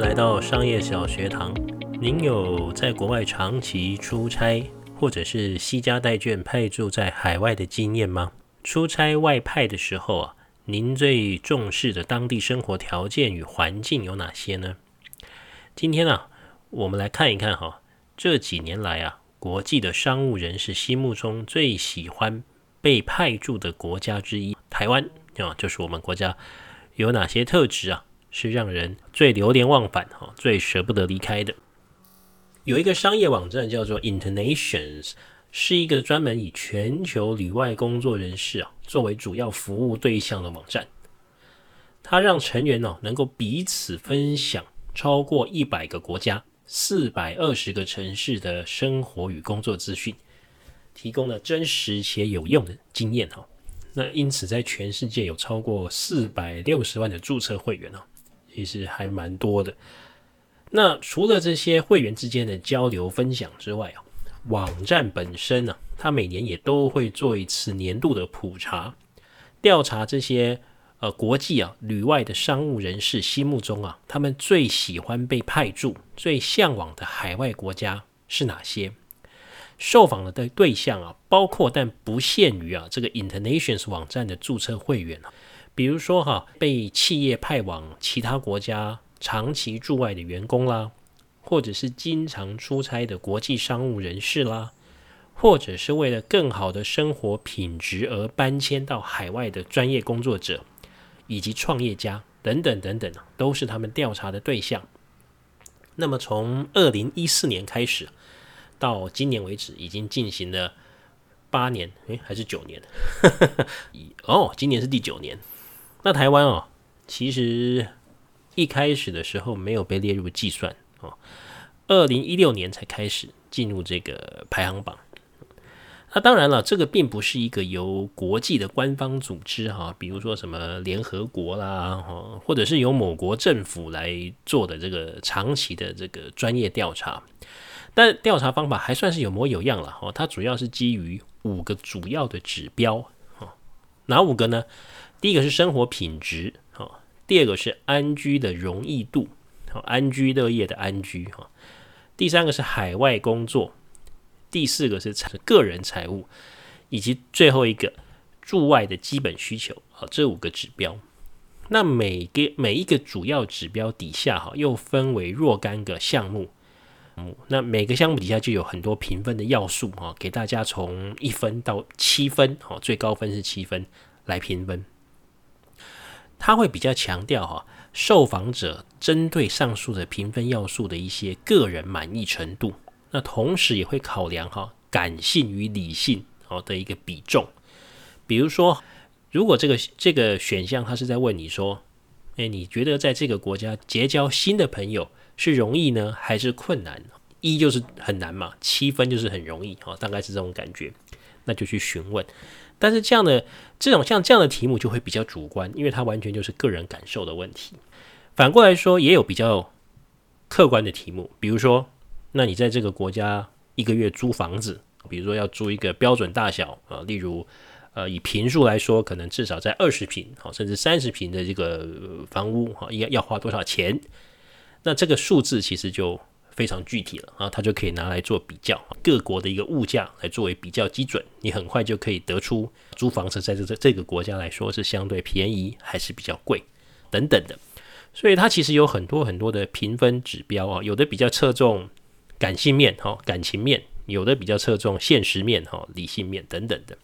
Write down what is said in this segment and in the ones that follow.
来到商业小学堂。您有在国外长期出差，或者是西家带眷派驻在海外的经验吗？出差外派的时候啊，您最重视的当地生活条件与环境有哪些呢？今天啊，我们来看一看哈，这几年来啊，国际的商务人士心目中最喜欢被派驻的国家之一，台湾啊，就是我们国家有哪些特质啊？是让人最流连忘返哈，最舍不得离开的。有一个商业网站叫做 Internations，是一个专门以全球旅外工作人士啊作为主要服务对象的网站。它让成员呢能够彼此分享超过一百个国家、四百二十个城市的生活与工作资讯，提供了真实且有用的经验哈。那因此，在全世界有超过四百六十万的注册会员哦。其实还蛮多的。那除了这些会员之间的交流分享之外啊，网站本身呢，它每年也都会做一次年度的普查，调查这些呃国际啊旅外的商务人士心目中啊，他们最喜欢被派驻、最向往的海外国家是哪些？受访的对象啊，包括但不限于啊这个 Internations 网站的注册会员啊。比如说哈，被企业派往其他国家长期驻外的员工啦，或者是经常出差的国际商务人士啦，或者是为了更好的生活品质而搬迁到海外的专业工作者，以及创业家等等等等，都是他们调查的对象。那么从二零一四年开始到今年为止，已经进行了八年，诶，还是九年？哦，今年是第九年。那台湾哦，其实一开始的时候没有被列入计算哦，二零一六年才开始进入这个排行榜。那当然了，这个并不是一个由国际的官方组织哈，比如说什么联合国啦，或者是由某国政府来做的这个长期的这个专业调查。但调查方法还算是有模有样了哦，它主要是基于五个主要的指标哦，哪五个呢？第一个是生活品质，哈；第二个是安居的容易度，好，安居乐业的安居，哈；第三个是海外工作；第四个是财个人财务，以及最后一个驻外的基本需求，好，这五个指标。那每个每一个主要指标底下，哈，又分为若干个项目，那每个项目底下就有很多评分的要素，哈，给大家从一分到七分，哈，最高分是七分来评分。他会比较强调哈，受访者针对上述的评分要素的一些个人满意程度，那同时也会考量哈感性与理性哦的一个比重。比如说，如果这个这个选项他是在问你说，诶，你觉得在这个国家结交新的朋友是容易呢，还是困难？一就是很难嘛，七分就是很容易哦，大概是这种感觉，那就去询问。但是这样的这种像这样的题目就会比较主观，因为它完全就是个人感受的问题。反过来说，也有比较客观的题目，比如说，那你在这个国家一个月租房子，比如说要租一个标准大小啊，例如呃以平数来说，可能至少在二十平好，甚至三十平的这个房屋哈，应该要花多少钱？那这个数字其实就。非常具体了啊，它就可以拿来做比较，各国的一个物价来作为比较基准，你很快就可以得出租房子在这这这个国家来说是相对便宜还是比较贵等等的。所以它其实有很多很多的评分指标啊，有的比较侧重感性面哈，感情面；有的比较侧重现实面哈，理性面等等的。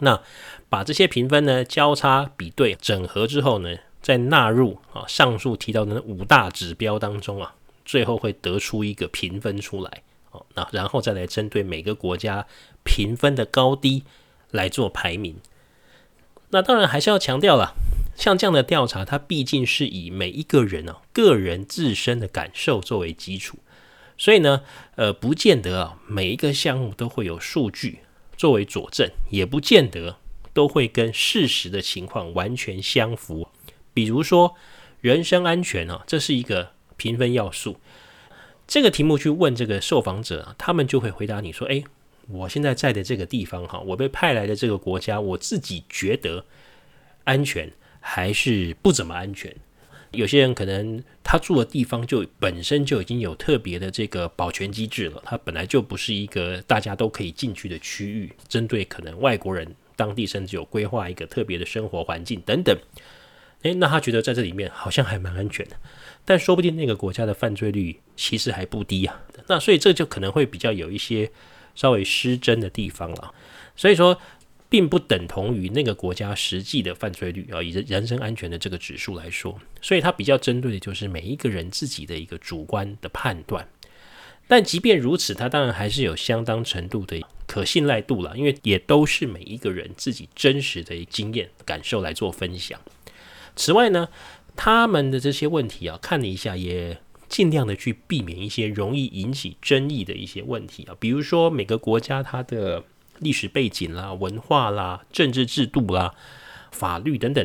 那把这些评分呢交叉比对整合之后呢，再纳入啊上述提到的五大指标当中啊。最后会得出一个评分出来，哦，那然后再来针对每个国家评分的高低来做排名。那当然还是要强调了，像这样的调查，它毕竟是以每一个人啊个人自身的感受作为基础，所以呢，呃，不见得啊每一个项目都会有数据作为佐证，也不见得都会跟事实的情况完全相符。比如说人身安全啊，这是一个。评分要素，这个题目去问这个受访者，他们就会回答你说：“诶，我现在在的这个地方哈，我被派来的这个国家，我自己觉得安全还是不怎么安全。有些人可能他住的地方就本身就已经有特别的这个保全机制了，它本来就不是一个大家都可以进去的区域。针对可能外国人，当地甚至有规划一个特别的生活环境等等。诶，那他觉得在这里面好像还蛮安全的，但说不定那个国家的犯罪率其实还不低啊。那所以这就可能会比较有一些稍微失真的地方了。所以说。并不等同于那个国家实际的犯罪率啊，以人身安全的这个指数来说，所以它比较针对的就是每一个人自己的一个主观的判断。但即便如此，它当然还是有相当程度的可信赖度了，因为也都是每一个人自己真实的经验感受来做分享。此外呢，他们的这些问题啊，看了一下，也尽量的去避免一些容易引起争议的一些问题啊，比如说每个国家它的。历史背景啦、文化啦、政治制度啦、法律等等，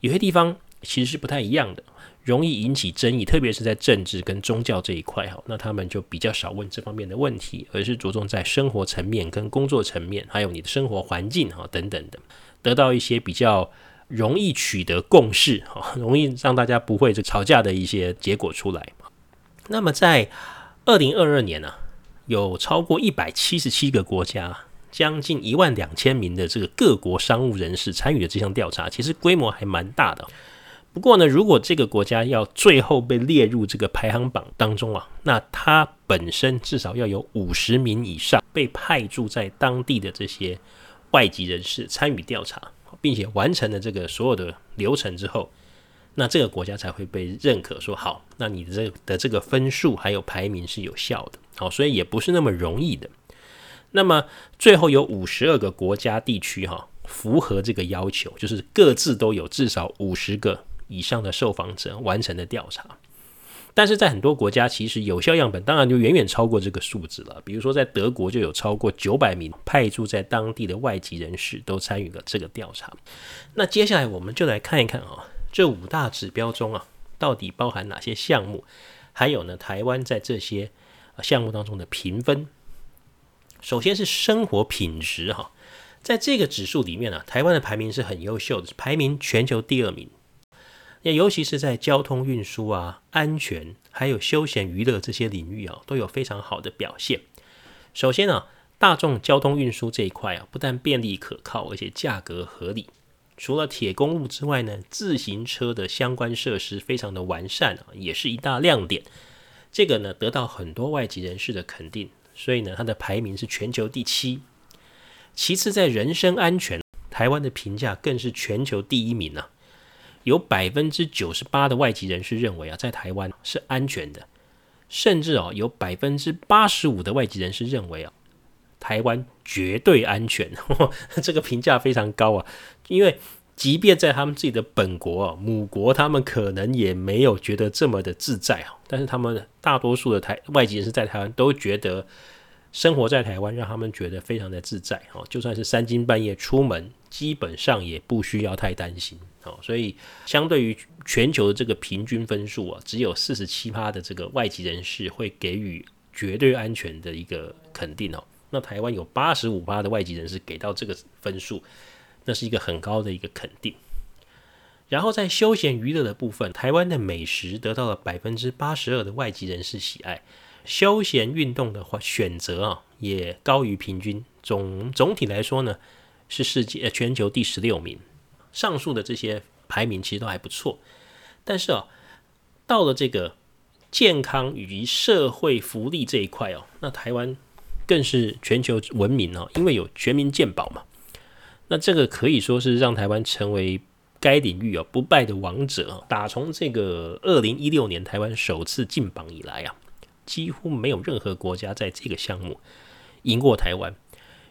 有些地方其实是不太一样的，容易引起争议，特别是在政治跟宗教这一块哈。那他们就比较少问这方面的问题，而是着重在生活层面、跟工作层面，还有你的生活环境哈等等的，得到一些比较容易取得共识哈，容易让大家不会就吵架的一些结果出来。那么在二零二二年呢、有超过一百七十七个国家。将近一万两千名的这个各国商务人士参与了这项调查，其实规模还蛮大的。不过呢，如果这个国家要最后被列入这个排行榜当中啊，那它本身至少要有五十名以上被派驻在当地的这些外籍人士参与调查，并且完成了这个所有的流程之后，那这个国家才会被认可说好，那你的这的这个分数还有排名是有效的。好，所以也不是那么容易的。那么最后有五十二个国家地区哈符合这个要求，就是各自都有至少五十个以上的受访者完成的调查。但是在很多国家，其实有效样本当然就远远超过这个数字了。比如说在德国就有超过九百名派驻在当地的外籍人士都参与了这个调查。那接下来我们就来看一看啊，这五大指标中啊到底包含哪些项目，还有呢台湾在这些项目当中的评分。首先是生活品质哈，在这个指数里面呢，台湾的排名是很优秀的，排名全球第二名。那尤其是在交通运输啊、安全还有休闲娱乐这些领域啊，都有非常好的表现。首先呢，大众交通运输这一块啊，不但便利可靠，而且价格合理。除了铁公路之外呢，自行车的相关设施非常的完善啊，也是一大亮点。这个呢，得到很多外籍人士的肯定。所以呢，它的排名是全球第七。其次，在人身安全，台湾的评价更是全球第一名啊！有百分之九十八的外籍人士认为啊，在台湾是安全的，甚至哦，有百分之八十五的外籍人士认为啊，台湾绝对安全。这个评价非常高啊，因为。即便在他们自己的本国啊，母国，他们可能也没有觉得这么的自在啊。但是他们大多数的台外籍人士在台湾都觉得生活在台湾让他们觉得非常的自在哦。就算是三更半夜出门，基本上也不需要太担心哦。所以相对于全球的这个平均分数啊，只有四十七趴的这个外籍人士会给予绝对安全的一个肯定哦。那台湾有八十五趴的外籍人士给到这个分数。那是一个很高的一个肯定。然后在休闲娱乐的部分，台湾的美食得到了百分之八十二的外籍人士喜爱，休闲运动的话选择啊也高于平均。总总体来说呢，是世界全球第十六名。上述的这些排名其实都还不错，但是啊，到了这个健康以及社会福利这一块哦，那台湾更是全球闻名哦，因为有全民健保嘛。那这个可以说是让台湾成为该领域啊不败的王者。打从这个二零一六年台湾首次进榜以来啊，几乎没有任何国家在这个项目赢过台湾，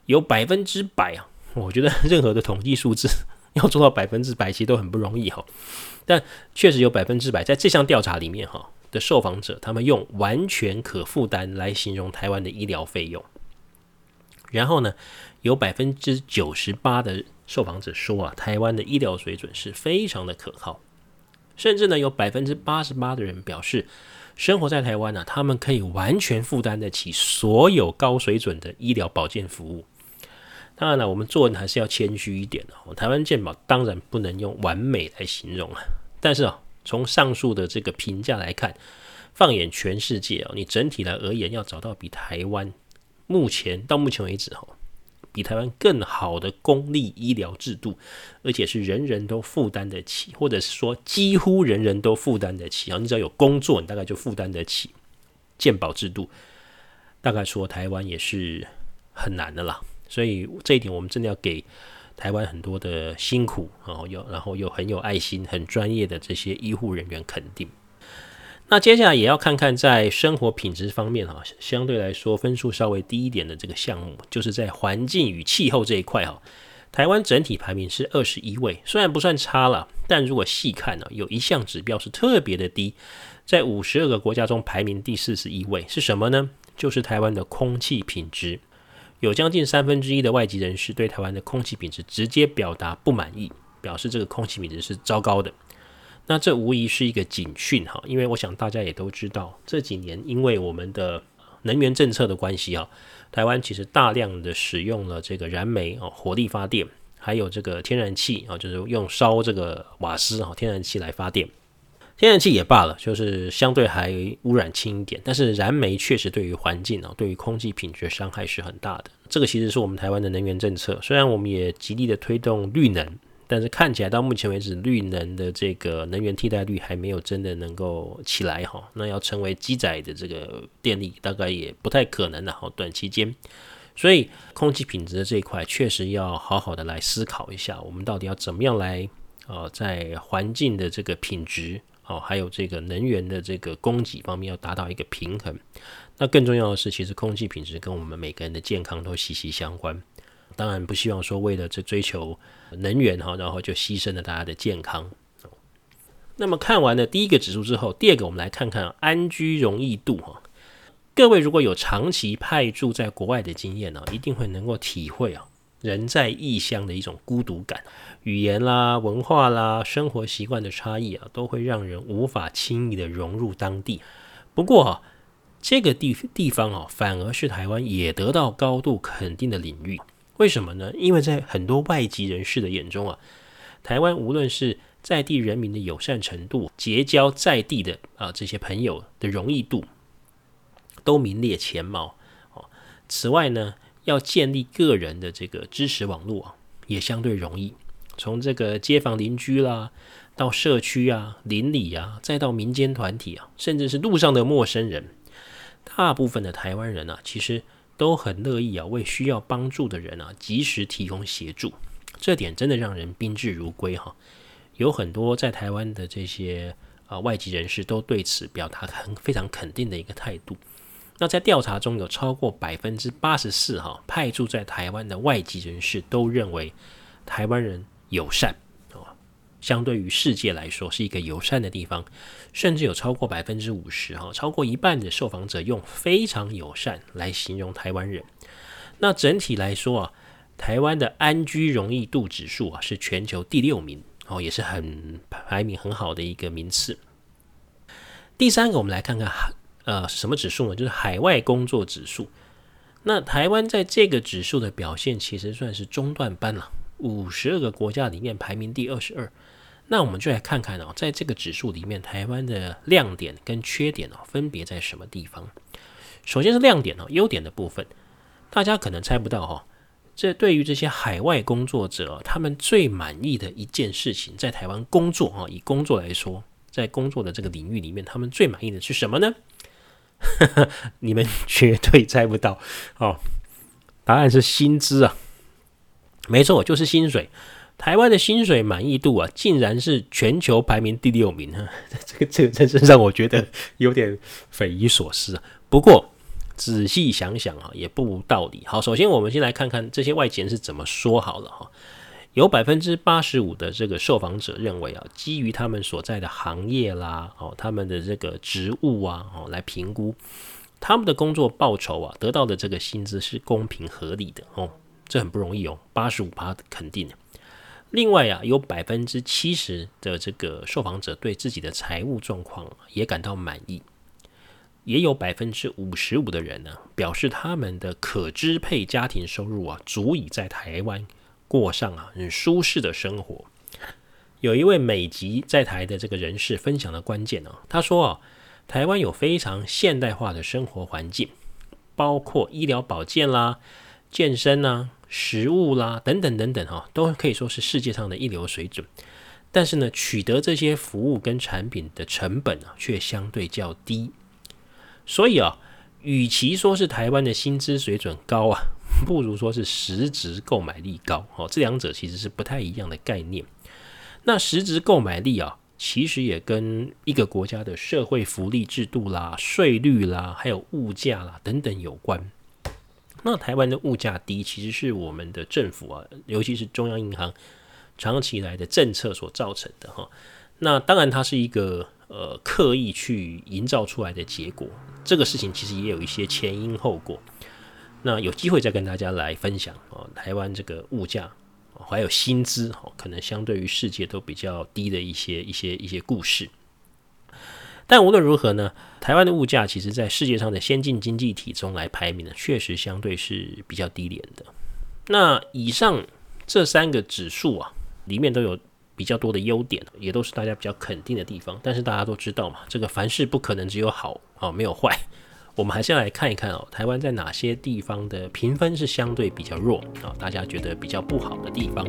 有百分之百啊！我觉得任何的统计数字要做到百分之百，其实都很不容易哈。但确实有百分之百在这项调查里面哈的受访者，他们用完全可负担来形容台湾的医疗费用。然后呢，有百分之九十八的受访者说啊，台湾的医疗水准是非常的可靠，甚至呢，有百分之八十八的人表示，生活在台湾呢、他们可以完全负担得起所有高水准的医疗保健服务。当然了，我们做人还是要谦虚一点、哦，台湾健保当然不能用完美来形容啊，但是啊，从上述的这个评价来看，放眼全世界哦，你整体来而言要找到比台湾目前到目前为止哈，比台湾更好的公立医疗制度，而且是人人都负担得起，或者是说几乎人人都负担得起啊，你只要有工作，你大概就负担得起健保制度。大概说台湾也是很难的啦，所以这一点我们真的要给台湾很多的辛苦，然后又然后又很有爱心、很专业的这些医护人员肯定。那接下来也要看看在生活品质方面哈，相对来说分数稍微低一点的这个项目，就是在环境与气候这一块哈，台湾整体排名是二十一位，虽然不算差了，但如果细看呢，有一项指标是特别的低，在五十二个国家中排名第四十一位，是什么呢？就是台湾的空气品质，有将近三分之一的外籍人士对台湾的空气品质直接表达不满意，表示这个空气品质是糟糕的。那这无疑是一个警讯哈，因为我想大家也都知道，这几年因为我们的能源政策的关系啊，台湾其实大量的使用了这个燃煤哦，火力发电，还有这个天然气啊，就是用烧这个瓦斯啊，天然气来发电。天然气也罢了，就是相对还污染轻一点，但是燃煤确实对于环境啊，对于空气品质伤害是很大的。这个其实是我们台湾的能源政策，虽然我们也极力的推动绿能，但是看起来到目前为止，绿能的这个能源替代率还没有真的能够起来哈。那要成为机载的这个电力，大概也不太可能的哈，短期间。所以空气品质的这一块，确实要好好的来思考一下，我们到底要怎么样来呃，在环境的这个品质。哦，还有这个能源的这个供给方面要达到一个平衡。那更重要的是，其实空气品质跟我们每个人的健康都息息相关。当然不希望说为了这追求能源哈，然后就牺牲了大家的健康。那么看完了第一个指数之后，第二个我们来看看安居容易度哈。各位如果有长期派驻在国外的经验呢，一定会能够体会啊。人在异乡的一种孤独感，语言啦、文化啦、生活习惯的差异啊，都会让人无法轻易的融入当地。不过啊，这个地地方啊，反而是台湾也得到高度肯定的领域。为什么呢？因为在很多外籍人士的眼中啊，台湾无论是在地人民的友善程度、结交在地的啊这些朋友的容易度，都名列前茅。哦，此外呢，要建立个人的这个支持网络啊，也相对容易。从这个街坊邻居啦，到社区啊、邻里啊，再到民间团体啊，甚至是路上的陌生人，大部分的台湾人啊，其实都很乐意啊，为需要帮助的人啊，及时提供协助。这点真的让人宾至如归哈。有很多在台湾的这些啊外籍人士都对此表达很非常肯定的一个态度。那在调查中有超过百分之八十四哈派驻在台湾的外籍人士都认为台湾人友善哦，相对于世界来说是一个友善的地方，甚至有超过百分之五十哈，超过一半的受访者用非常友善来形容台湾人。那整体来说啊，台湾的安居容易度指数啊是全球第六名哦，也是很排名很好的一个名次。第三个，我们来看看呃，什么指数呢？就是海外工作指数。那台湾在这个指数的表现，其实算是中段班了。五十二个国家里面排名第二十二。那我们就来看看哦，在这个指数里面，台湾的亮点跟缺点哦，分别在什么地方？首先是亮点哦，优点的部分，大家可能猜不到哈。这对于这些海外工作者，他们最满意的一件事情，在台湾工作哈，以工作来说，在工作的这个领域里面，他们最满意的是什么呢？你们绝对猜不到哦，答案是薪资啊，没错，就是薪水。台湾的薪水满意度啊，竟然是全球排名第六名啊！这个这个真是让我觉得有点匪夷所思啊。不过仔细想想啊，也不无道理。好，首先我们先来看看这些外籍人是怎么说好了哈。有百分之八十五的这个受访者认为啊，基于他们所在的行业啦，哦，他们的这个职务啊，哦，来评估他们的工作报酬啊，得到的这个薪资是公平合理的哦，这很不容易哦，八十五趴肯定的。另外啊，有百分之七十的这个受访者对自己的财务状况也感到满意，也有百分之五十五的人呢，表示他们的可支配家庭收入啊，足以在台湾。过上啊很舒适的生活，有一位美籍在台的这个人士分享的关键哦，他说啊，台湾有非常现代化的生活环境，包括医疗保健啦、健身啦、食物啦等等等等哈，都可以说是世界上的一流水准。但是呢，取得这些服务跟产品的成本啊，却相对较低。所以啊，与其说是台湾的薪资水准高啊，不如说是实质购买力高。哦，这两者其实是不太一样的概念。那实质购买力啊，其实也跟一个国家的社会福利制度啦、税率啦，还有物价啦等等有关。那台湾的物价低，其实是我们的政府啊，尤其是中央银行长期以来的政策所造成的哈。那当然，它是一个呃刻意去营造出来的结果。这个事情其实也有一些前因后果。那有机会再跟大家来分享哦，台湾这个物价。还有薪资哦，可能相对于世界都比较低的一些一些一些故事。但无论如何呢，台湾的物价其实在世界上的先进经济体中来排名呢，确实相对是比较低廉的。那以上这三个指数啊，里面都有比较多的优点，也都是大家比较肯定的地方。但是大家都知道嘛，这个凡事不可能只有好啊，没有坏。我们还是要来看一看哦，台湾在哪些地方的评分是相对比较弱啊？大家觉得比较不好的地方。